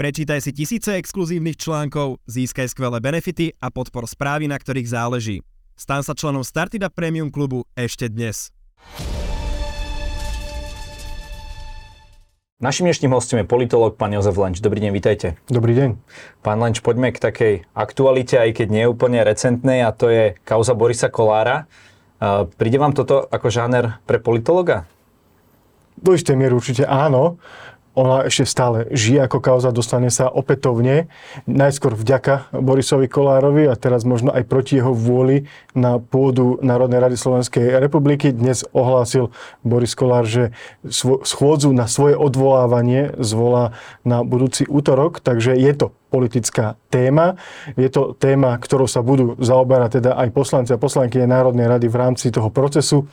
Prečítaj si tisíce exkluzívnych článkov, získaj skvelé benefity a podpor správy, na ktorých záleží. Stan sa členom Startida Premium klubu ešte dnes. Našim dnešným hostom je politolog pán Jozef Lenč. Dobrý deň, vítajte. Dobrý deň. Pán Lenč, poďme k takej aktualite, aj keď nie je úplne recentnej, a to je kauza Borisa Kolára. Príde vám toto ako žáner pre politologa? Do istej miery určite áno ona ešte stále žije ako kauza, dostane sa opätovne, najskôr vďaka Borisovi Kolárovi a teraz možno aj proti jeho vôli na pôdu Národnej rady Slovenskej republiky. Dnes ohlásil Boris Kolár, že schôdzu na svoje odvolávanie zvolá na budúci útorok, takže je to politická téma. Je to téma, ktorou sa budú zaoberať teda aj poslanci a poslanky Národnej rady v rámci toho procesu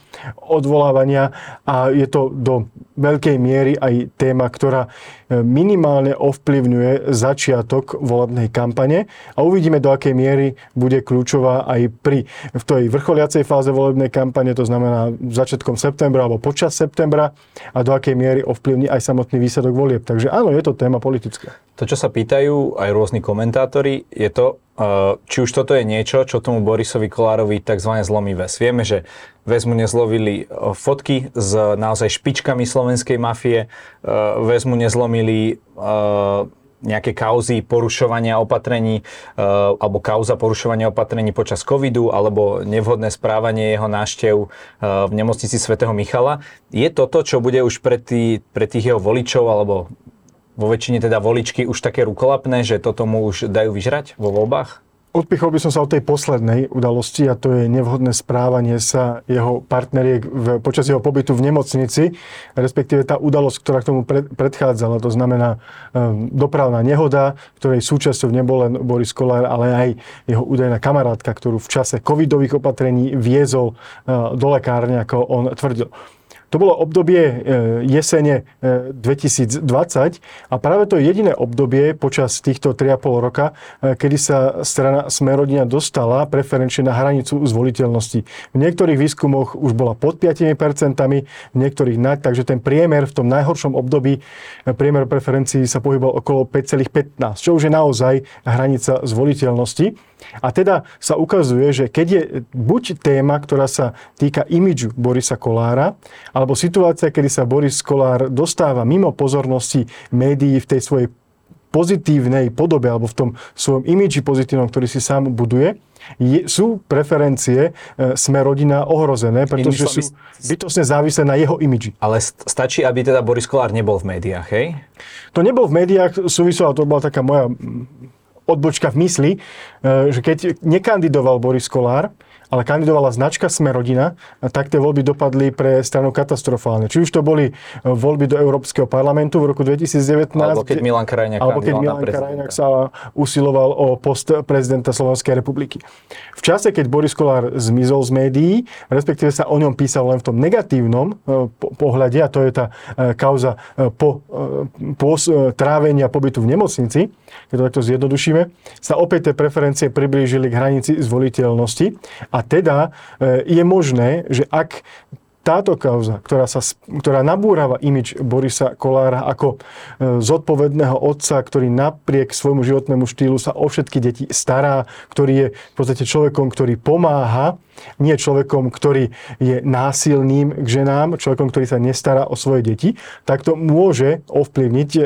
odvolávania a je to do veľkej miery aj téma, ktorá minimálne ovplyvňuje začiatok volebnej kampane a uvidíme, do akej miery bude kľúčová aj pri v tej vrcholiacej fáze volebnej kampane, to znamená začiatkom septembra alebo počas septembra a do akej miery ovplyvní aj samotný výsledok volieb. Takže áno, je to téma politická. To, čo sa pýtajú aj rôzni komentátori, je to, uh, či už toto je niečo, čo tomu Borisovi Kolárovi tzv. zlomí ves. Vieme, že väz mu nezlovili uh, fotky s naozaj špičkami slovenskej mafie, uh, väz mu nezlomili nejaké kauzy porušovania opatrení alebo kauza porušovania opatrení počas covidu alebo nevhodné správanie jeho náštev v nemocnici svätého Michala. Je toto, čo bude už pre, tý, pre tých jeho voličov alebo vo väčšine teda voličky už také rukolapné, že toto mu už dajú vyžrať vo voľbách? Odpichol by som sa od tej poslednej udalosti a to je nevhodné správanie sa jeho partneriek v, počas jeho pobytu v nemocnici, respektíve tá udalosť, ktorá k tomu pred, predchádzala, to znamená um, dopravná nehoda, ktorej súčasťou nebol len Boris Kolár, ale aj jeho údajná kamarátka, ktorú v čase covidových opatrení viezol uh, do lekárne, ako on tvrdil. To bolo obdobie e, jesene 2020 e, a práve to je jediné obdobie počas týchto 3,5 roka, e, kedy sa strana Smerodina dostala preferenčne na hranicu zvoliteľnosti. V niektorých výskumoch už bola pod 5%, v niektorých nad, takže ten priemer v tom najhoršom období, priemer preferencií sa pohyboval okolo 5,15, čo už je naozaj hranica zvoliteľnosti. A teda sa ukazuje, že keď je buď téma, ktorá sa týka imidžu Borisa Kolára, alebo situácia, kedy sa Boris Kolár dostáva mimo pozornosti médií v tej svojej pozitívnej podobe alebo v tom svojom imidži pozitívnom, ktorý si sám buduje, je, sú preferencie e, sme rodina ohrozené, pretože sú bytosne závislé na jeho imidži. Ale stačí, aby teda Boris Kolár nebol v médiách, hej? To nebol v médiách, súviselo, to bola taká moja odbočka v mysli, že keď nekandidoval Boris Kolár, ale kandidovala značka Sme rodina, tak tie voľby dopadli pre stranu katastrofálne. Či už to boli e, voľby do Európskeho parlamentu v roku 2019, alebo keď Milan Krajňák, alebo keď Milan Krajňák sa usiloval o post prezidenta Slovenskej republiky. V čase, keď Boris Kolár zmizol z médií, respektíve sa o ňom písal len v tom negatívnom e, pohľade, a to je tá kauza po, po trávenia pobytu v nemocnici, keď to takto zjednodušíme, sa opäť tie preferencie priblížili k hranici zvoliteľnosti. A teda e, je možné, že ak táto kauza, ktorá, sa, ktorá nabúrava imič Borisa Kolára ako e, zodpovedného otca, ktorý napriek svojmu životnému štýlu sa o všetky deti stará, ktorý je v podstate človekom, ktorý pomáha, nie človekom, ktorý je násilným k ženám, človekom, ktorý sa nestará o svoje deti, tak to môže ovplyvniť e,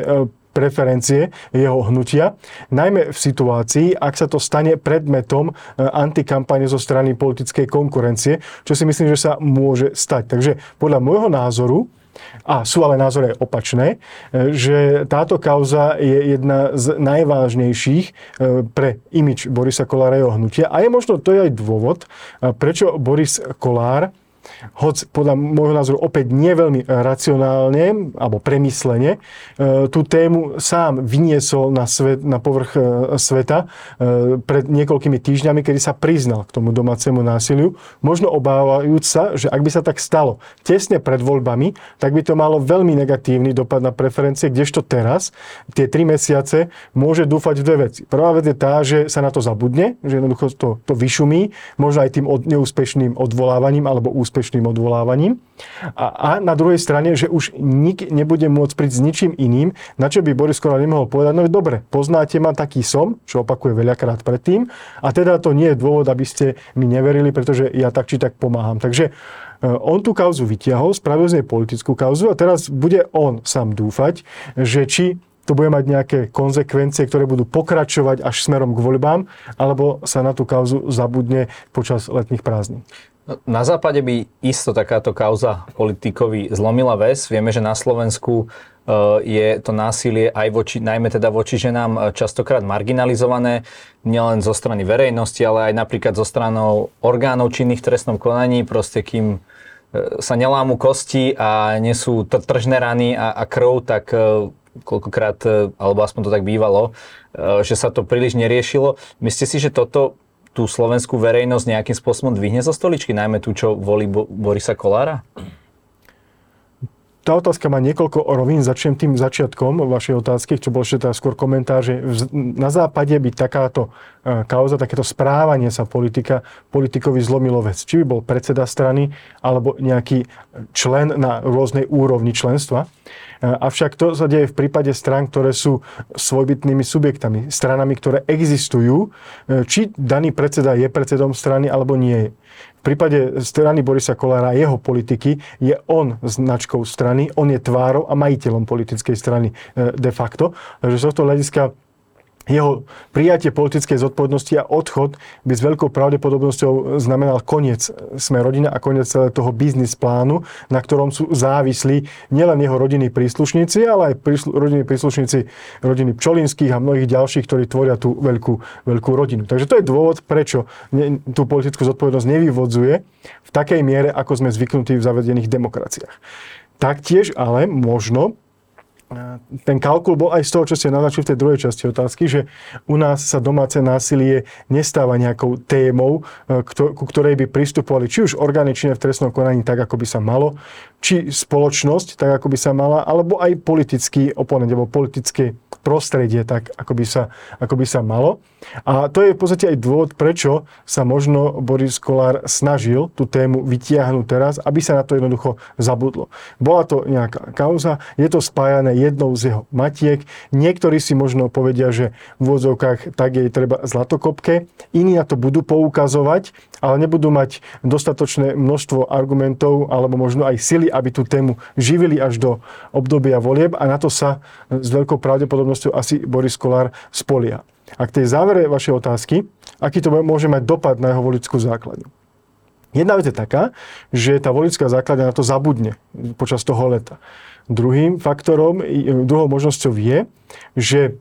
preferencie jeho hnutia, najmä v situácii, ak sa to stane predmetom e, antikampane zo strany politickej konkurencie, čo si myslím, že sa môže stať. Takže podľa môjho názoru, a sú ale názory opačné, e, že táto kauza je jedna z najvážnejších e, pre imič Borisa Kolára jeho hnutia. A je možno to aj dôvod, prečo Boris Kolár hoď podľa môjho názoru opäť nie veľmi racionálne alebo premyslene, e, tú tému sám vyniesol na, svet, na povrch e, sveta e, pred niekoľkými týždňami, kedy sa priznal k tomu domácemu násiliu, možno obávajúc sa, že ak by sa tak stalo tesne pred voľbami, tak by to malo veľmi negatívny dopad na preferencie, kdežto teraz, tie tri mesiace, môže dúfať v dve veci. Prvá vec je tá, že sa na to zabudne, že jednoducho to, to vyšumí, možno aj tým od, neúspešným odvolávaním alebo úspešným úspešným odvolávaním. A, a na druhej strane, že už nik nebude môcť prísť s ničím iným, na čo by Boris Kolár nemohol povedať, no dobre, poznáte ma, taký som, čo opakuje veľakrát predtým, a teda to nie je dôvod, aby ste mi neverili, pretože ja tak či tak pomáham. Takže e, on tú kauzu vytiahol, spravil z nej politickú kauzu a teraz bude on sám dúfať, že či to bude mať nejaké konsekvencie, ktoré budú pokračovať až smerom k voľbám, alebo sa na tú kauzu zabudne počas letných prázdnin. Na západe by isto takáto kauza politikovi zlomila väz. Vieme, že na Slovensku e, je to násilie aj voči, najmä teda voči ženám e, častokrát marginalizované, nielen zo strany verejnosti, ale aj napríklad zo stranou orgánov činných v trestnom konaní, proste kým e, sa nelámu kosti a nesú tržné rany a, a krv, tak koľkokrát, alebo aspoň to tak bývalo, že sa to príliš neriešilo. Myslíte si, že toto tú slovenskú verejnosť nejakým spôsobom dvihne zo stoličky, najmä tú, čo volí Bo- Borisa Kolára? Tá otázka má niekoľko rovín. Začnem tým začiatkom vašej otázky, čo bol ešte teda skôr komentár, že na západe by takáto kauza, takéto správanie sa politika, politikovi zlomilo vec. Či by bol predseda strany, alebo nejaký člen na rôznej úrovni členstva. Avšak to sa deje v prípade strán, ktoré sú svojbytnými subjektami, stranami, ktoré existujú, e, či daný predseda je predsedom strany alebo nie je. V prípade strany Borisa Kolára jeho politiky je on značkou strany, on je tvárou a majiteľom politickej strany e, de facto. Takže z tohto hľadiska jeho prijatie politickej zodpovednosti a odchod by s veľkou pravdepodobnosťou znamenal koniec sme rodina a koniec toho biznis plánu, na ktorom sú závislí nielen jeho rodinní príslušníci, ale aj príslu, rodinní príslušníci rodiny Pčolinských a mnohých ďalších, ktorí tvoria tú veľkú, veľkú rodinu. Takže to je dôvod, prečo tú politickú zodpovednosť nevyvodzuje v takej miere, ako sme zvyknutí v zavedených demokraciách. Taktiež ale možno ten kalkul bol aj z toho, čo ste naznačili v tej druhej časti otázky, že u nás sa domáce násilie nestáva nejakou témou, e, ku ktorej by pristupovali či už orgány v trestnom konaní tak, ako by sa malo, či spoločnosť tak, ako by sa mala, alebo aj politický oponent, alebo politické prostredie tak, ako by sa, ako by sa malo. A to je v podstate aj dôvod, prečo sa možno Boris Kolár snažil tú tému vytiahnuť teraz, aby sa na to jednoducho zabudlo. Bola to nejaká kauza, je to spájané jednou z jeho matiek. Niektorí si možno povedia, že v úvodzovkách tak jej treba zlatokopke, iní na to budú poukazovať, ale nebudú mať dostatočné množstvo argumentov alebo možno aj sily, aby tú tému živili až do obdobia volieb a na to sa s veľkou pravdepodobnosťou asi Boris Kolár spolia. A k tej závere vašej otázky, aký to môže mať dopad na jeho volickú základňu. Jedna vec je taká, že tá volická základňa na to zabudne počas toho leta. Druhým faktorom, druhou možnosťou je, že e,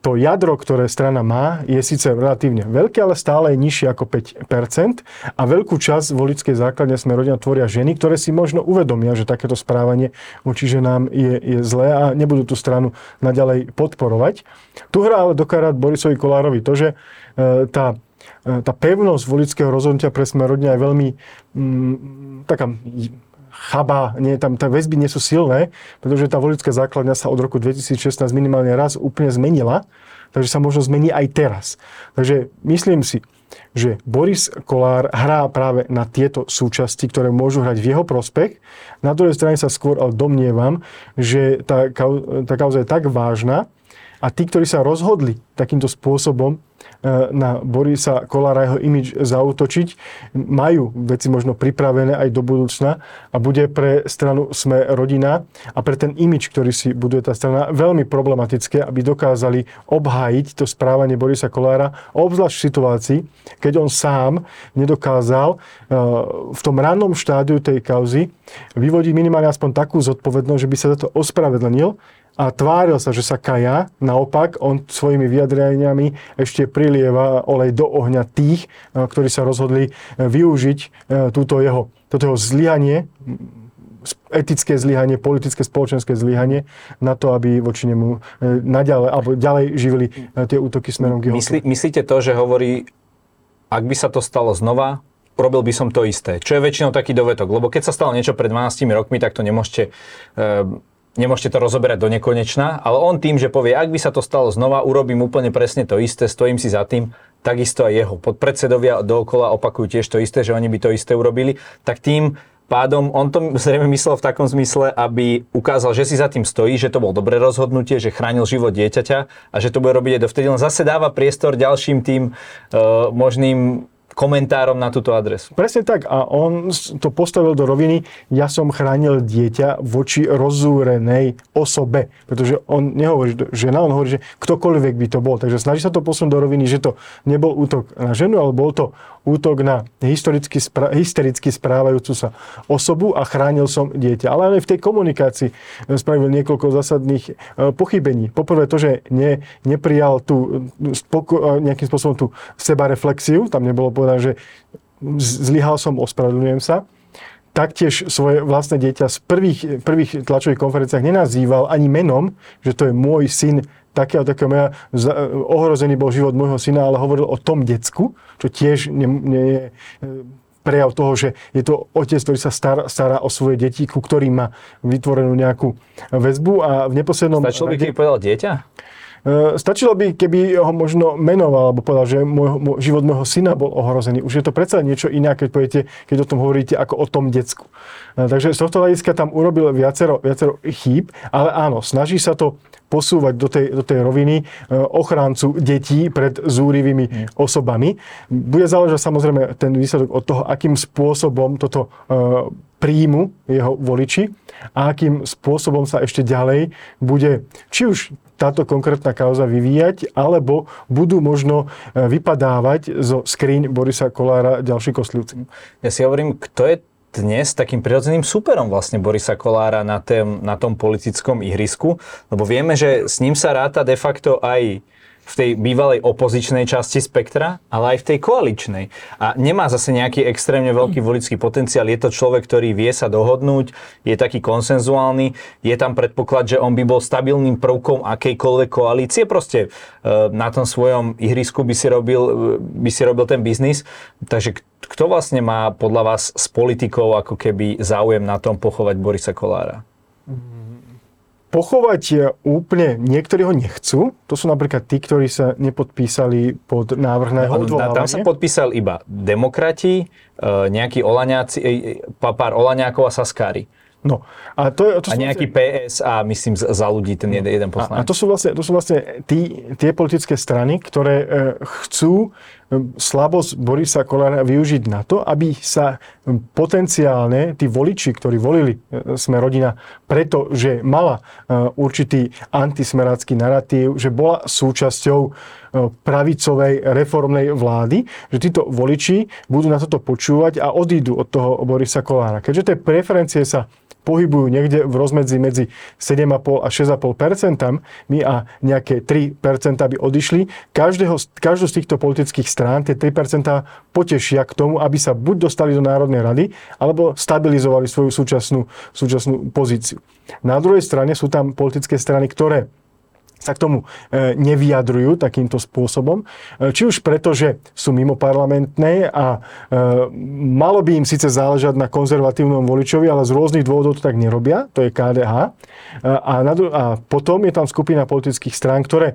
to jadro, ktoré strana má, je síce relatívne veľké, ale stále je nižšie ako 5% a veľkú časť volickej základne sme rodina tvoria ženy, ktoré si možno uvedomia, že takéto správanie voči ženám je, je zlé a nebudú tú stranu naďalej podporovať. Tu hrá ale dokarát Borisovi Kolárovi to, že e, tá e, tá pevnosť volického rozhodnutia pre sme rodina je veľmi mm, taká chaba, nie, tam tie väzby nie sú silné, pretože tá voličská základňa sa od roku 2016 minimálne raz úplne zmenila, takže sa možno zmení aj teraz. Takže myslím si, že Boris Kolár hrá práve na tieto súčasti, ktoré môžu hrať v jeho prospech. Na druhej strane sa skôr ale domnievam, že tá, tá kauza je tak vážna a tí, ktorí sa rozhodli takýmto spôsobom E, na Borisa Kolára jeho imič zautočiť. Majú veci možno pripravené aj do budúcna a bude pre stranu Sme rodina a pre ten imič, ktorý si buduje tá strana, veľmi problematické, aby dokázali obhájiť to správanie Borisa Kolára, obzvlášť v situácii, keď on sám nedokázal e, v tom rannom štádiu tej kauzy vyvodiť minimálne aspoň takú zodpovednosť, že by sa za to ospravedlnil a tváril sa, že sa kaja. Naopak, on svojimi vyjadreniami ešte prilieva olej do ohňa tých, eh, ktorí sa rozhodli eh, využiť eh, túto jeho, toto jeho zlyhanie, etické zlyhanie, politické, spoločenské zlyhanie na to, aby voči nemu naďalej, alebo ďalej živili tie útoky smerom k jeho. Myslí, myslíte to, že hovorí, ak by sa to stalo znova, robil by som to isté. Čo je väčšinou taký dovetok, lebo keď sa stalo niečo pred 12 rokmi, tak to nemôžete nemôžete to rozoberať do nekonečna, ale on tým, že povie, ak by sa to stalo znova, urobím úplne presne to isté, stojím si za tým, takisto aj jeho podpredsedovia dookola opakujú tiež to isté, že oni by to isté urobili, tak tým pádom on to zrejme myslel v takom zmysle, aby ukázal, že si za tým stojí, že to bol dobré rozhodnutie, že chránil život dieťaťa a že to bude robiť aj dovtedy. On zase dáva priestor ďalším tým uh, možným komentárom na túto adresu. Presne tak. A on to postavil do roviny, ja som chránil dieťa voči rozúrenej osobe. Pretože on nehovorí, že žena, on hovorí, že ktokoľvek by to bol. Takže snaží sa to posunúť do roviny, že to nebol útok na ženu, ale bol to útok na historicky, spra- hystericky správajúcu sa osobu a chránil som dieťa. Ale aj v tej komunikácii spravil niekoľko zásadných e, pochybení. Poprvé to, že ne, neprijal tú, spoko- e, nejakým spôsobom tú sebareflexiu, tam nebolo povedané, že zlyhal som, ospravedlňujem sa. Taktiež svoje vlastné dieťa z prvých, prvých tlačových konferenciách nenazýval ani menom, že to je môj syn takého, takého meja, ohrozený bol život môjho syna, ale hovoril o tom decku, čo tiež nie, nie je prejav toho, že je to otec, ktorý sa stará, stará o svoje deti, ku ktorým má vytvorenú nejakú väzbu. A v neposlednom... Stačilo by, keby povedal dieťa? E, stačilo by, keby ho možno menoval, alebo povedal, že môj, môj, život môjho syna bol ohrozený. Už je to predsa niečo iné, keď poviete, keď o tom hovoríte ako o tom decku. E, takže z tohto hľadiska tam urobil viacero, viacero chýb, ale áno, snaží sa to posúvať do tej, do tej roviny e, ochráncu detí pred zúrivými mm. osobami. Bude záležať samozrejme ten výsledok od toho, akým spôsobom toto príjmu jeho voliči a akým spôsobom sa ešte ďalej bude či už táto konkrétna kauza vyvíjať, alebo budú možno e, vypadávať zo skríň Borisa Kolára ďalší kostlivci. Ja si hovorím, kto je dnes takým prirodzeným superom vlastne Borisa Kolára na, tém, na tom politickom ihrisku, lebo vieme, že s ním sa ráta de facto aj v tej bývalej opozičnej časti spektra, ale aj v tej koaličnej. A nemá zase nejaký extrémne veľký volický potenciál. Je to človek, ktorý vie sa dohodnúť, je taký konsenzuálny, je tam predpoklad, že on by bol stabilným prvkom akejkoľvek koalície. Proste e, na tom svojom ihrisku by si robil, e, by si robil ten biznis. Takže kto vlastne má podľa vás s politikou ako keby záujem na tom pochovať Borisa Kolára? Pochovať úplne, niektorí ho nechcú. To sú napríklad tí, ktorí sa nepodpísali pod návrh na jeho odvolávanie. Tam sa podpísal iba demokrati, e, nejakí olaňáci, e, pár olaňákov a saskári. No, a, to, to a nejaký vlastne... PS a myslím za ľudí ten jeden, jeden poslanec. A, a to sú vlastne, to sú vlastne tí, tie politické strany, ktoré e, chcú e, slabosť Borisa Kolára využiť na to, aby sa e, potenciálne tí voliči, ktorí volili e, Sme rodina, pretože mala určitý antismerácky narratív, že bola súčasťou pravicovej reformnej vlády, že títo voliči budú na toto počúvať a odídu od toho Borisa Kolára. Keďže tie preferencie sa pohybujú niekde v rozmedzi medzi 7,5 a 6,5 my a nejaké 3% by odišli. Každého, každú z týchto politických strán tie 3 potešia k tomu, aby sa buď dostali do Národnej rady, alebo stabilizovali svoju súčasnú, súčasnú pozíciu. Na druhej strane sú tam politické strany, ktoré sa k tomu e, nevyjadrujú takýmto spôsobom. E, či už preto, že sú mimo parlamentné a e, malo by im síce záležať na konzervatívnom voličovi, ale z rôznych dôvodov to tak nerobia, to je KDH. A potom je tam skupina politických strán, ktoré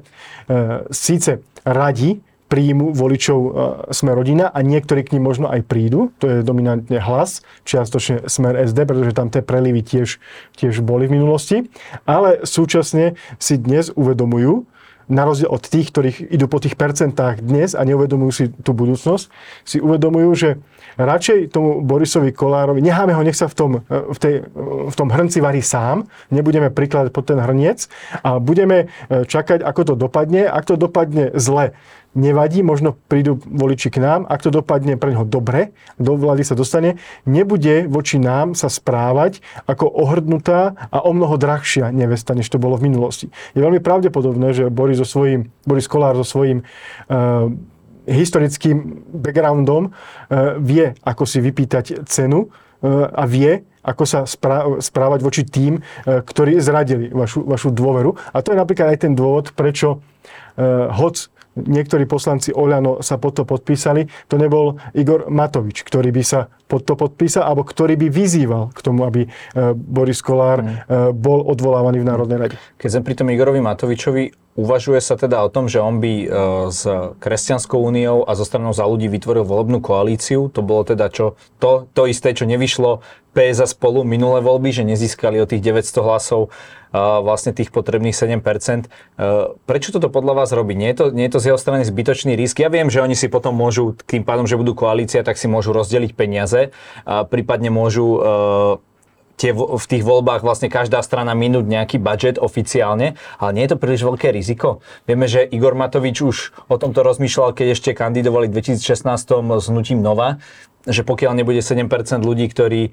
síce radi príjmu voličov e, Smer rodina a niektorí k ním možno aj prídu. To je dominantne hlas, čiastočne Smer SD, pretože tam tie prelivy tiež, tiež boli v minulosti. Ale súčasne si dnes uvedomujú, na rozdiel od tých, ktorých idú po tých percentách dnes a neuvedomujú si tú budúcnosť, si uvedomujú, že radšej tomu Borisovi Kolárovi, necháme ho, nech sa v tom, v, tej, v tom hrnci varí sám, nebudeme prikladať pod ten hrniec a budeme e, čakať, ako to dopadne. Ak to dopadne zle, nevadí, možno prídu voliči k nám, ak to dopadne pre neho dobre, do vlády sa dostane, nebude voči nám sa správať ako ohrdnutá a o mnoho drahšia nevesta, než to bolo v minulosti. Je veľmi pravdepodobné, že Boris, so svojím, Boris Kolár so svojím uh, historickým backgroundom uh, vie, ako si vypýtať cenu uh, a vie, ako sa správať voči tým, ktorí zradili vašu, vašu dôveru. A to je napríklad aj ten dôvod, prečo hoc niektorí poslanci Oľano sa pod to podpísali, to nebol Igor Matovič, ktorý by sa pod to podpísal, alebo ktorý by vyzýval k tomu, aby Boris Kolár mm. bol odvolávaný v Národnej rade. Keď som pri tom Igorovi Matovičovi, uvažuje sa teda o tom, že on by s Kresťanskou úniou a zo stranou za ľudí vytvoril volebnú koalíciu. To bolo teda čo, to, to isté, čo nevyšlo PS spolu minulé voľby, že nezískali o tých 900 hlasov vlastne tých potrebných 7%. Prečo toto podľa vás robí? Nie je to, nie je to z jeho strany zbytočný risk? Ja viem, že oni si potom môžu, tým pádom, že budú koalícia, tak si môžu rozdeliť peniaze a prípadne môžu tie, v tých voľbách vlastne každá strana minúť nejaký budget oficiálne, ale nie je to príliš veľké riziko. Vieme, že Igor Matovič už o tomto rozmýšľal, keď ešte kandidovali v 2016 s hnutím Nova, že pokiaľ nebude 7% ľudí, ktorí e,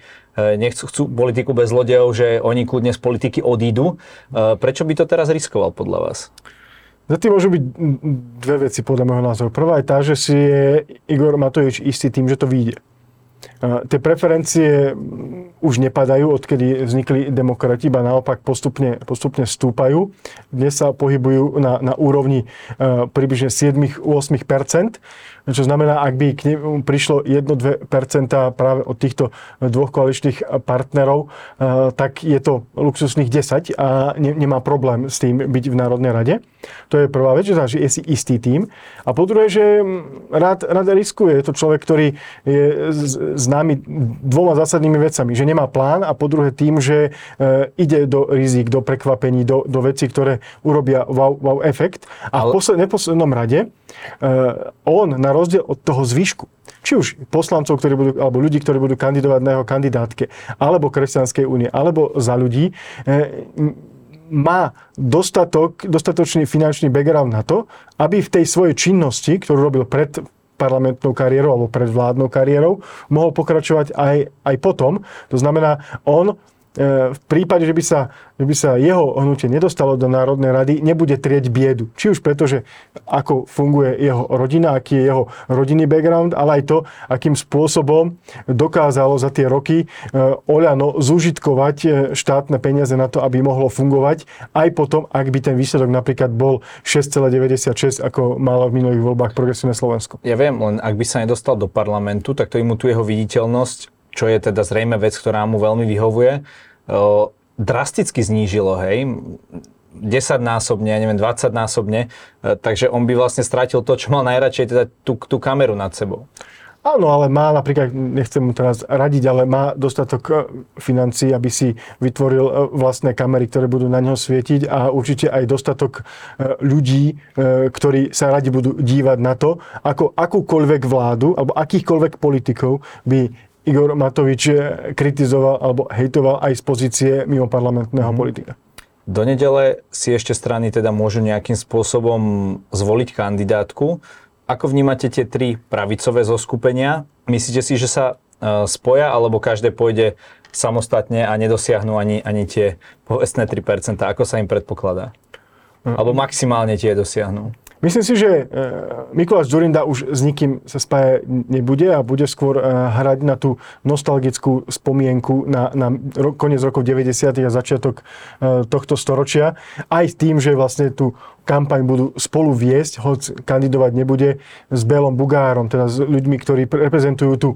nechcú chcú politiku bez zlodejov, že oni kľudne z politiky odídu. E, prečo by to teraz riskoval podľa vás? Za tým môžu byť dve veci podľa môjho názoru. Prvá je tá, že si je Igor Matovič istý tým, že to vyjde. Tie preferencie už nepadajú, odkedy vznikli demokrati, iba naopak postupne, postupne stúpajú. Dnes sa pohybujú na, na úrovni uh, približne 7-8%, čo znamená, ak by k nemu prišlo 1-2% práve od týchto dvoch koaličných partnerov, uh, tak je to luxusných 10 a ne, nemá problém s tým byť v Národnej rade. To je prvá vec, že je si istý tým. A po druhé, že rád, rád riskuje. Je to človek, ktorý je známy dvoma zásadnými vecami. Že nemá plán a po druhé tým, že e, ide do rizik, do prekvapení, do, do vecí, ktoré urobia wow, wow efekt. A Ale... v posled, neposlednom rade e, on, na rozdiel od toho zvyšku, či už poslancov, ktorí budú, alebo ľudí, ktorí budú kandidovať na jeho kandidátke, alebo Kresťanskej únie, alebo za ľudí, e, má dostatok, dostatočný finančný background na to, aby v tej svojej činnosti, ktorú robil pred parlamentnou kariérou alebo pred vládnou kariérou, mohol pokračovať aj, aj potom. To znamená, on v prípade, že by, sa, že by sa jeho hnutie nedostalo do Národnej rady, nebude trieť biedu. Či už preto, že ako funguje jeho rodina, aký je jeho rodinný background, ale aj to, akým spôsobom dokázalo za tie roky e, Oľano zužitkovať e, štátne peniaze na to, aby mohlo fungovať, aj potom, ak by ten výsledok napríklad bol 6,96, ako malo v minulých voľbách Progresívne Slovensko. Ja viem, len ak by sa nedostal do parlamentu, tak to im tu jeho viditeľnosť čo je teda zrejme vec, ktorá mu veľmi vyhovuje, drasticky znížilo, hej, 10 násobne, ja neviem, 20 násobne, e, takže on by vlastne stratil to, čo mal najradšej, teda tú, tú kameru nad sebou. Áno, ale má napríklad, nechcem mu teraz radiť, ale má dostatok e, financií, aby si vytvoril e, vlastné kamery, ktoré budú na neho svietiť a určite aj dostatok ľudí, ktorí sa radi budú dívať na to, ako akúkoľvek vládu alebo akýchkoľvek politikov by Igor Matovič kritizoval alebo hejtoval aj z pozície mimo parlamentného mm. politika. Do nedele si ešte strany teda môžu nejakým spôsobom zvoliť kandidátku. Ako vnímate tie tri pravicové zoskupenia? Myslíte si, že sa uh, spoja, alebo každé pôjde samostatne a nedosiahnu ani, ani tie povestné 3%? Ako sa im predpokladá? Mm. Alebo maximálne tie dosiahnu? Myslím si, že e, Mikuláš Zurinda už s nikým sa spájať nebude a bude skôr e, hrať na tú nostalgickú spomienku na, na koniec rokov 90. a začiatok e, tohto storočia. Aj tým, že vlastne tú kampaň budú spolu viesť, hoď kandidovať nebude s Belom Bugárom, teda s ľuďmi, ktorí reprezentujú tú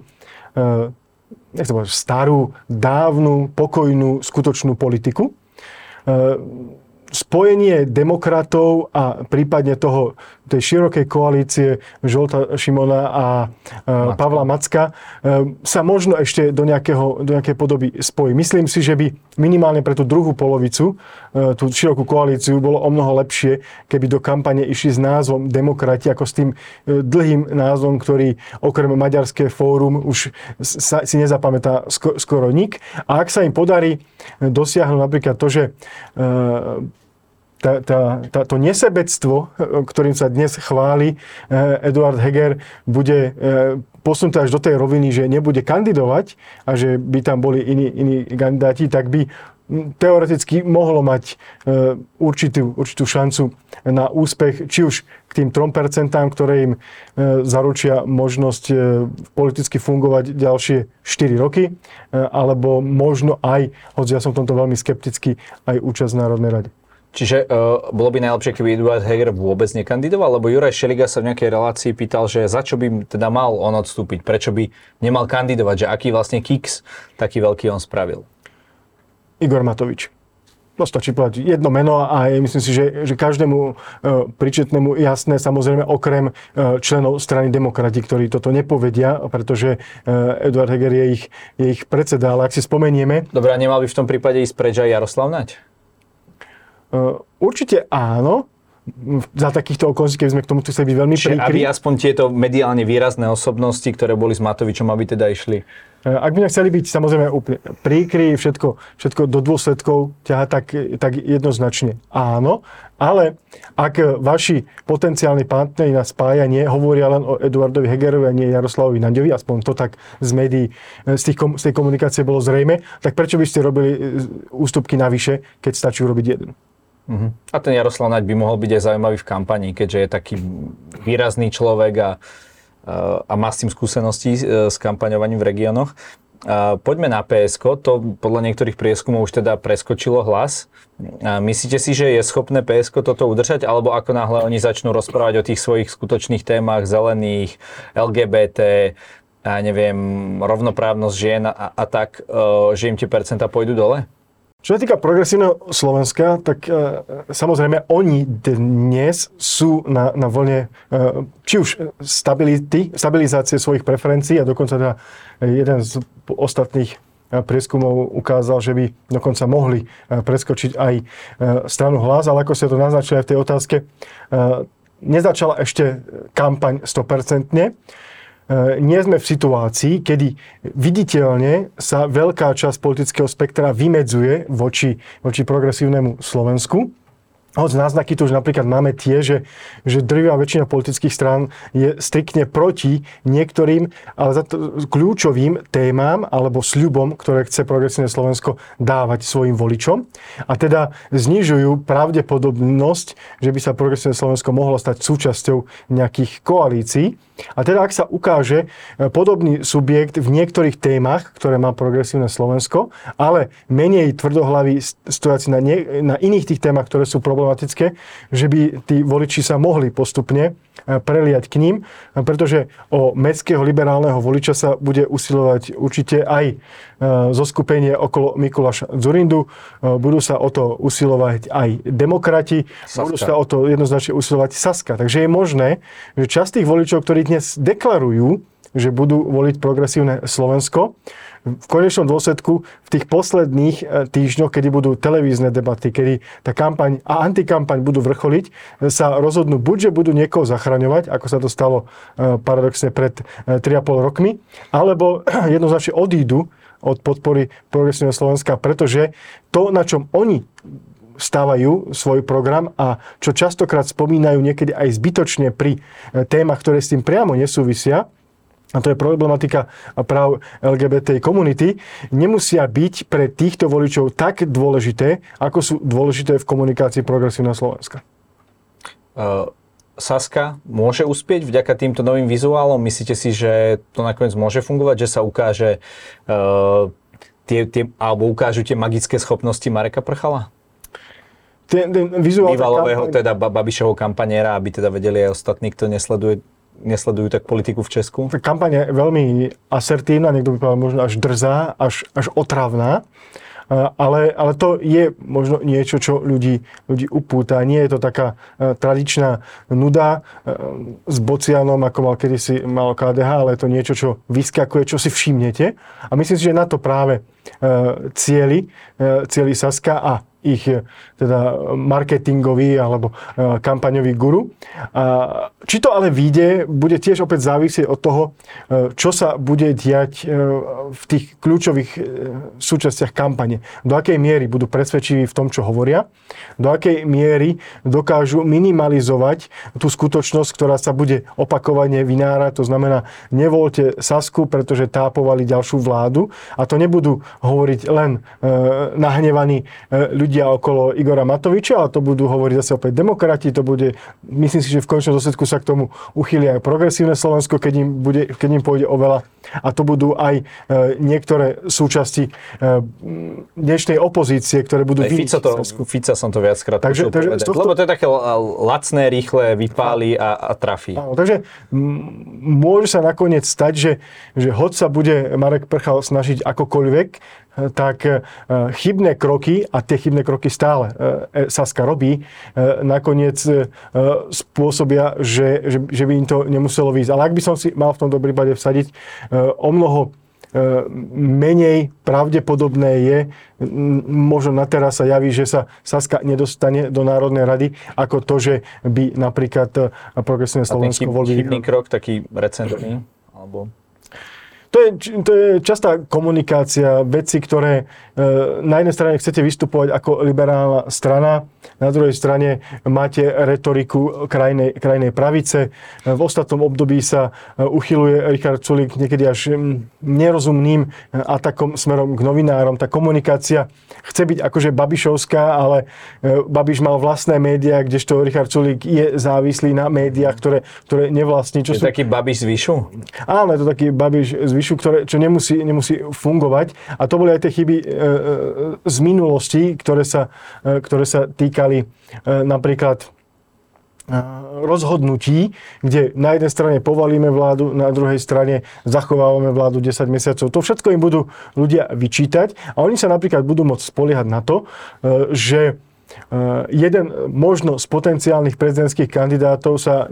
nechcem povedať, starú, dávnu, pokojnú, skutočnú politiku spojenie demokratov a prípadne toho, tej širokej koalície Žolta Šimona a Macka. Pavla Macka e, sa možno ešte do, nejakého, do nejakej podoby spojí. Myslím si, že by minimálne pre tú druhú polovicu, e, tú širokú koalíciu, bolo o mnoho lepšie, keby do kampane išli s názvom Demokrati, ako s tým e, dlhým názvom, ktorý okrem Maďarské fórum už sa, si nezapamätá skoro nik. A ak sa im podarí dosiahnuť napríklad to, že tá, tá, tá, to nesebectvo, ktorým sa dnes chváli eh, Eduard Heger, bude eh, posunuté až do tej roviny, že nebude kandidovať a že by tam boli iní, iní kandidáti, tak by hm, teoreticky mohlo mať eh, určitú, určitú šancu na úspech, či už k tým 3%, ktoré im zaručia možnosť politicky fungovať ďalšie 4 roky, alebo možno aj, hoď ja som v tomto veľmi skeptický, aj účasť v Národnej rade. Čiže uh, bolo by najlepšie, keby Eduard Heger vôbec nekandidoval, lebo Juraj Šeliga sa v nejakej relácii pýtal, že za čo by teda mal on odstúpiť, prečo by nemal kandidovať, že aký vlastne kiks taký veľký on spravil. Igor Matovič. To stačí povedať jedno meno a je, myslím si, že, že každému e, príčetnému jasné, samozrejme okrem e, členov strany demokrati, ktorí toto nepovedia, pretože e, Eduard Heger je ich, je ich predseda, ale ak si spomenieme... Dobre, a nemal by v tom prípade ísť preč aj Jaroslav Naď? Uh, určite áno, za takýchto okolností, keby sme k tomu chceli byť veľmi Čiže príkry. aby aspoň tieto mediálne výrazné osobnosti, ktoré boli s Matovičom, aby teda išli? Uh, ak by chceli byť samozrejme úplne príkry, všetko, všetko do dôsledkov ťaha, tak, tak jednoznačne áno. Ale ak vaši potenciálni partneri na spájanie hovoria len o Eduardovi Hegerovi a nie Jaroslavovi Naďovi, aspoň to tak z médií, z, tých, z tej komunikácie bolo zrejme, tak prečo by ste robili ústupky navyše, keď stačí urobiť jeden? Uh-huh. A ten Jaroslav Naď by mohol byť aj zaujímavý v kampani, keďže je taký výrazný človek a, a má s tým skúsenosti e, s kampaňovaním v regiónoch. Poďme na PSK, to podľa niektorých prieskumov už teda preskočilo hlas. Myslíte si, že je schopné PSK toto udržať, alebo ako náhle oni začnú rozprávať o tých svojich skutočných témach, zelených, LGBT, a neviem, rovnoprávnosť žien a, a tak, e, že im tie percentá pôjdu dole? Čo sa týka progresívneho Slovenska, tak e, samozrejme oni dnes sú na, na vlne e, či už stability, stabilizácie svojich preferencií a dokonca teda jeden z ostatných e, prieskumov ukázal, že by dokonca mohli e, preskočiť aj e, stranu hlas, ale ako ste to naznačili aj v tej otázke, nezačala ešte kampaň 100%. E, nie sme v situácii, kedy viditeľne sa veľká časť politického spektra vymedzuje voči, voči progresívnemu Slovensku. Hoď náznaky tu už napríklad máme tie, že, že drvia väčšina politických strán je striktne proti niektorým, ale za to kľúčovým témam alebo sľubom, ktoré chce progresívne Slovensko dávať svojim voličom. A teda znižujú pravdepodobnosť, že by sa progresívne Slovensko mohlo stať súčasťou nejakých koalícií. A teda ak sa ukáže e, podobný subjekt v niektorých témach, ktoré má progresívne Slovensko, ale menej tvrdohlavý stojaci na, nie, na iných tých témach, ktoré sú problematické, že by tí voliči sa mohli postupne E, preliať k ním, pretože o mestského liberálneho voliča sa bude usilovať určite aj e, zo skupenie okolo Mikuláša Zurindu. Budú sa o to usilovať aj demokrati, Saska. budú sa o to jednoznačne usilovať Saska. Takže je možné, že časť tých voličov, ktorí dnes deklarujú, že budú voliť progresívne Slovensko, v konečnom dôsledku v tých posledných e, týždňoch, kedy budú televízne debaty, kedy tá kampaň a antikampaň budú vrcholiť, sa rozhodnú buď, že budú niekoho zachraňovať, ako sa to stalo e, paradoxne pred 3,5 e, rokmi, alebo jednoznačne odídu od podpory progresívneho Slovenska, pretože to, na čom oni stávajú svoj program a čo častokrát spomínajú niekedy aj zbytočne pri témach, ktoré s tým priamo nesúvisia, a to je problematika práv LGBT komunity, nemusia byť pre týchto voličov tak dôležité, ako sú dôležité v komunikácii progresívneho Slovenska. Uh, Saska môže uspieť vďaka týmto novým vizuálom? Myslíte si, že to nakoniec môže fungovať, že sa ukáže uh, tie, tie, alebo ukážu tie magické schopnosti Mareka Prchala? Ten, ten vizuál... Bývalového, kampaň... teda Babišovho kampaniera, aby teda vedeli aj ostatní, kto nesleduje nesledujú tak politiku v Česku? Tá kampaň je veľmi asertívna, niekto by povedal možno až drzá, až, až otravná. Ale, ale to je možno niečo, čo ľudí, ľudí upúta. Nie je to taká e, tradičná nuda e, s bocianom, ako mal kedysi mal KDH, ale je to niečo, čo vyskakuje, čo si všimnete. A myslím si, že na to práve e, cieli, cieli Saska a ich eh, teda marketingový alebo eh, kampaňový guru. Či to ale vyjde, bude tiež opäť závisieť od toho, eh, čo sa bude diať v tých kľúčových súčastiach kampane. Do akej miery budú presvedčiví v tom, čo hovoria, do akej miery dokážu minimalizovať tú skutočnosť, ktorá sa bude opakovane vynárať. To znamená, nevolte Sasku, pretože tápovali ďalšiu vládu a to nebudú hovoriť len nahnevaní ľudia, ľudia okolo Igora Matoviča, a to budú hovoriť zase opäť demokrati, to bude, myslím si, že v končnom dôsledku sa k tomu uchýli aj progresívne Slovensko, keď im, bude, keď im pôjde oveľa. A to budú aj e, niektoré súčasti e, dnešnej opozície, ktoré budú Fico to, Fica som to viackrát takže, takže tohto... Lebo to je také lacné, rýchle, vypáli a, a trafí. Áno, takže môže sa nakoniec stať, že, že hoď sa bude Marek Prchal snažiť akokoľvek, tak e, chybné kroky, a tie chybné kroky stále e, e, Saska robí, nakoniec spôsobia, že, že, že by im to nemuselo výjsť. Ale ak by som si mal v tomto prípade vsadiť o mnoho menej pravdepodobné je, možno na teraz sa javí, že sa Saska nedostane do Národnej rady, ako to, že by napríklad progresívne Slovensko voľby... chybný krok, taký recentný, alebo to je, to je častá komunikácia, veci, ktoré e, na jednej strane chcete vystupovať ako liberálna strana, na druhej strane máte retoriku krajnej, krajnej pravice. E, v ostatnom období sa e, uchyluje Richard Sulík niekedy až nerozumným atakom smerom k novinárom. Tá komunikácia chce byť akože Babišovská, ale Babiš mal vlastné médiá, kdežto Richard Sulík je závislý na médiách, ktoré, ktoré nevlastní. Čo je sú... taký Babiš z Vyšu? Áno, je to taký Babiš z zvyšu, ktoré, čo nemusí, nemusí fungovať. A to boli aj tie chyby e, e, z minulosti, ktoré sa, e, ktoré sa týkali napríklad rozhodnutí, kde na jednej strane povalíme vládu, na druhej strane zachovávame vládu 10 mesiacov. To všetko im budú ľudia vyčítať a oni sa napríklad budú môcť spoliehať na to, že jeden možno z potenciálnych prezidentských kandidátov sa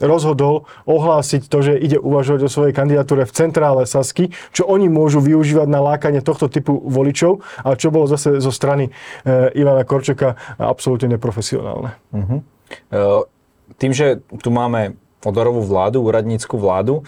rozhodol ohlásiť to, že ide uvažovať o svojej kandidatúre v centrále Sasky, čo oni môžu využívať na lákanie tohto typu voličov, a čo bolo zase zo strany eh, Ivana Korčoka absolútne neprofesionálne. Uh-huh. Tým, že tu máme odorovú vládu, úradnícku vládu,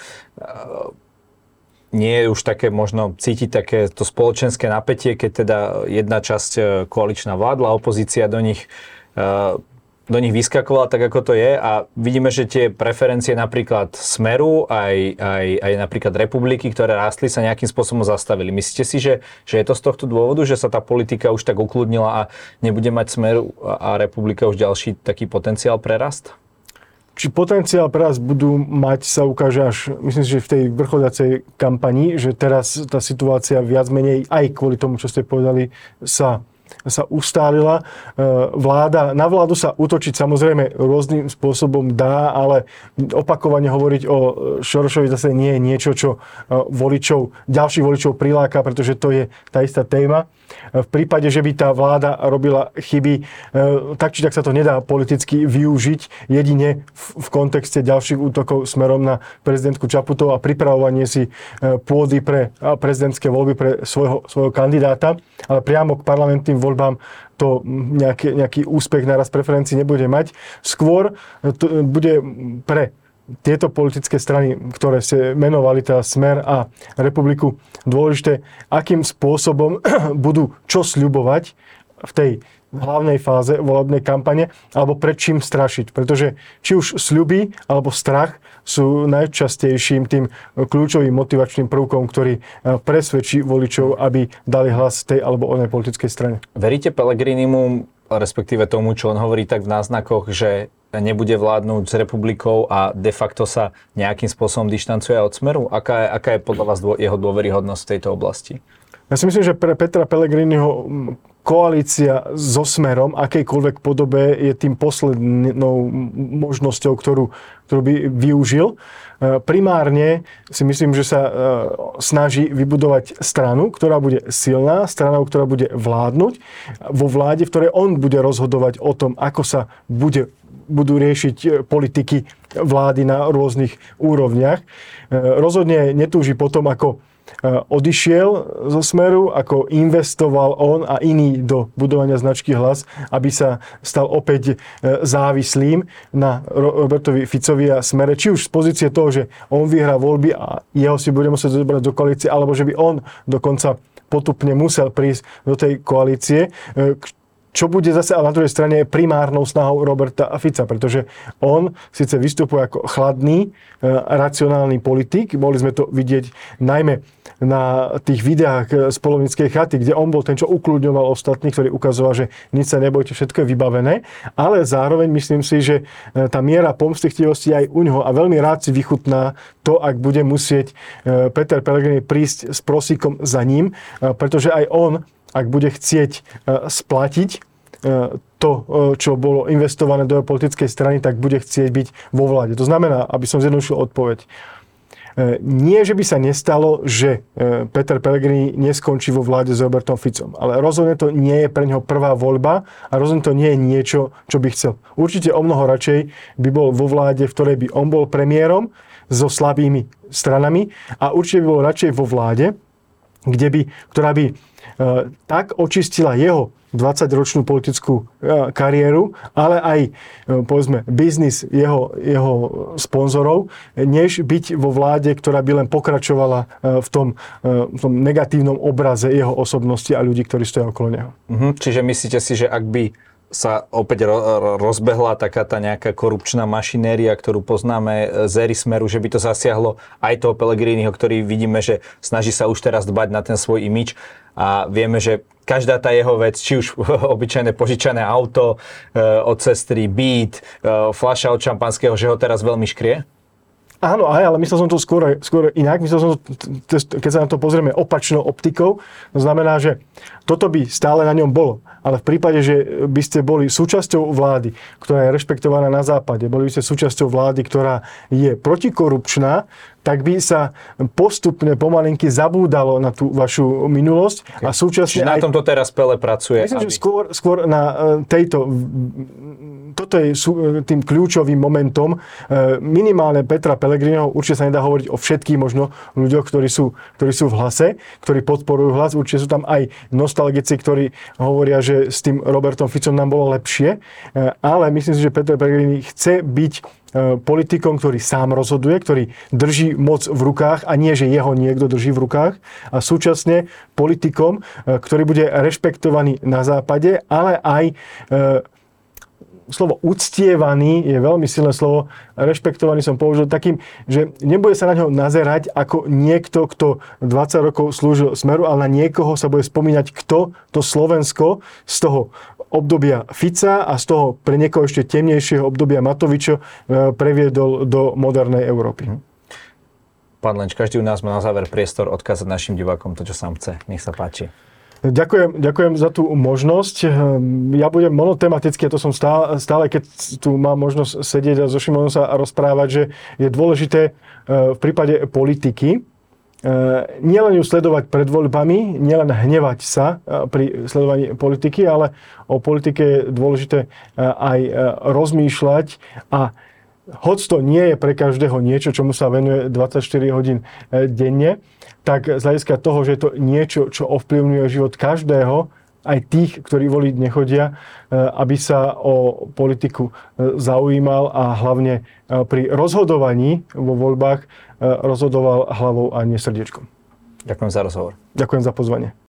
nie je už také možno cítiť také to spoločenské napätie, keď teda jedna časť e, koaličná vládla, opozícia do nich e, do nich vyskakovala tak, ako to je a vidíme, že tie preferencie napríklad Smeru, aj, aj, aj napríklad republiky, ktoré rástli, sa nejakým spôsobom zastavili. Myslíte si, že, že je to z tohto dôvodu, že sa tá politika už tak ukludnila a nebude mať Smeru a, a republika už ďalší taký potenciál prerast? Či potenciál pre nás budú mať, sa ukáže až, myslím si, že v tej vrcholiacej kampani, že teraz tá situácia viac menej, aj kvôli tomu, čo ste povedali, sa sa ustálila. E, vláda, na vládu sa útočiť samozrejme rôznym spôsobom dá, ale opakovane hovoriť o Šorošovi zase nie je niečo, čo e, voličov, ďalších voličov priláka, pretože to je tá istá téma. E, v prípade, že by tá vláda robila chyby, tak či tak sa to nedá politicky využiť jedine v, kontexte ďalších útokov smerom na prezidentku Čaputov a pripravovanie si pôdy pre prezidentské voľby pre svojho, svojho kandidáta, ale priamo k parlamentným voľbám to nejaký, nejaký úspech naraz preferencií nebude mať. Skôr to bude pre tieto politické strany, ktoré ste menovali, teda Smer a Republiku, dôležité, akým spôsobom budú čo sľubovať v tej hlavnej fáze volebnej kampane, alebo pred čím strašiť. Pretože či už sľuby alebo strach sú najčastejším tým kľúčovým motivačným prvkom, ktorý e, presvedčí voličov, aby dali hlas tej alebo onej politickej strane. Veríte Pelegrinimu, respektíve tomu, čo on hovorí tak v náznakoch, že nebude vládnuť s republikou a de facto sa nejakým spôsobom dištancuje od smeru? Aká je, aká je podľa vás jeho dôveryhodnosť v tejto oblasti? Ja si myslím, že pre Petra Pellegriniho koalícia so Smerom, akejkoľvek podobe, je tým poslednou možnosťou, ktorú, ktorú by využil. E, primárne si myslím, že sa e, snaží vybudovať stranu, ktorá bude silná, stranu, ktorá bude vládnuť vo vláde, v ktorej on bude rozhodovať o tom, ako sa bude budú riešiť e, politiky vlády na rôznych úrovniach. Rozhodne netúži potom, ako E, odišiel zo Smeru, ako investoval on a iný do budovania značky hlas, aby sa stal opäť e, závislým na Robertovi Ficovi a Smere, či už z pozície toho, že on vyhrá voľby a jeho si bude musieť zobrať do koalície, alebo že by on dokonca potupne musel prísť do tej koalície, e, čo bude zase ale na druhej strane primárnou snahou Roberta Fica, pretože on síce vystupuje ako chladný, e, racionálny politik, mohli sme to vidieť najmä na tých videách z Polonickej chaty, kde on bol ten, čo ukludňoval ostatných, ktorý ukazoval, že nič sa nebojte, všetko je vybavené, ale zároveň myslím si, že e, tá miera pomstichtivosti aj u ňoho a veľmi rád si vychutná to, ak bude musieť e, Peter Pellegrini prísť s prosíkom za ním, pretože aj on ak bude chcieť e, splatiť e, to, e, čo bolo investované do politickej strany, tak bude chcieť byť vo vláde. To znamená, aby som zjednodušil odpoveď, nie, že by sa nestalo, že Peter Pellegrini neskončí vo vláde s Robertom Ficom, ale rozhodne to nie je pre neho prvá voľba a rozhodne to nie je niečo, čo by chcel. Určite o mnoho radšej by bol vo vláde, v ktorej by on bol premiérom so slabými stranami a určite by bol radšej vo vláde, kde by, ktorá by Eh, tak očistila jeho 20-ročnú politickú eh, kariéru, ale aj, eh, povedzme, biznis jeho, jeho sponzorov, než byť vo vláde, ktorá by len pokračovala v tom, v tom negatívnom obraze jeho osobnosti a ľudí, ktorí stojí okolo neho. Mhm, čiže myslíte si, že ak by sa opäť rozbehla taká tá nejaká korupčná mašinéria, ktorú poznáme z éry Smeru, že by to zasiahlo aj toho Pelegriniho, ktorý vidíme, že snaží sa už teraz dbať na ten svoj imič a vieme, že každá tá jeho vec, či už obyčajné požičané auto e, od sestry, beat, e, fľaša od šampanského, že ho teraz veľmi škrie? Áno, aj, ale myslel som to skôr, skôr inak. Myslel som, keď sa na to pozrieme opačnou optikou, to znamená, že toto by stále na ňom bolo. Ale v prípade, že by ste boli súčasťou vlády, ktorá je rešpektovaná na západe, boli by ste súčasťou vlády, ktorá je protikorupčná, tak by sa postupne pomalinky zabúdalo na tú vašu minulosť okay. a súčasne... Čiže na aj... tomto teraz Pele pracuje? Myslím, aby... že skôr, skôr na e, tejto toto je tým kľúčovým momentom. E, minimálne Petra Pellegriniho, určite sa nedá hovoriť o všetkých možno ľuďoch, ktorí sú, ktorí sú v hlase, ktorí podporujú hlas. Určite sú tam aj nostalgici, ktorí hovoria, že s tým Robertom Ficom nám bolo lepšie. E, ale myslím si, že Peter Pellegrini chce byť e, politikom, ktorý sám rozhoduje, ktorý drží moc v rukách a nie, že jeho niekto drží v rukách. A súčasne politikom, ktorý bude rešpektovaný na západe, ale aj slovo uctievaný je veľmi silné slovo, rešpektovaný som použil takým, že nebude sa na ňo nazerať ako niekto, kto 20 rokov slúžil Smeru, ale na niekoho sa bude spomínať, kto to Slovensko z toho obdobia Fica a z toho pre niekoho ešte temnejšieho obdobia Matoviča e, previedol do modernej Európy. Mhm. Pán Lenč, každý u nás má na záver priestor odkázať našim divákom to, čo sám chce. Nech sa páči. Ďakujem, ďakujem za tú možnosť. Ja budem monotematický, a to som stále, stále, keď tu mám možnosť sedieť a so Šimonom sa rozprávať, že je dôležité e, v prípade politiky e, nielen ju sledovať pred voľbami, nielen hnevať sa e, pri sledovaní politiky, ale o politike je dôležité aj rozmýšľať a hoď to nie je pre každého niečo, čomu sa venuje 24 hodín e, denne, tak z hľadiska toho, že je to niečo, čo ovplyvňuje život každého, aj tých, ktorí voliť nechodia, e, aby sa o politiku e, zaujímal a hlavne pri rozhodovaní vo voľbách rozhodoval hlavou a nie srdiečkom. Ďakujem za rozhovor. Ďakujem za pozvanie.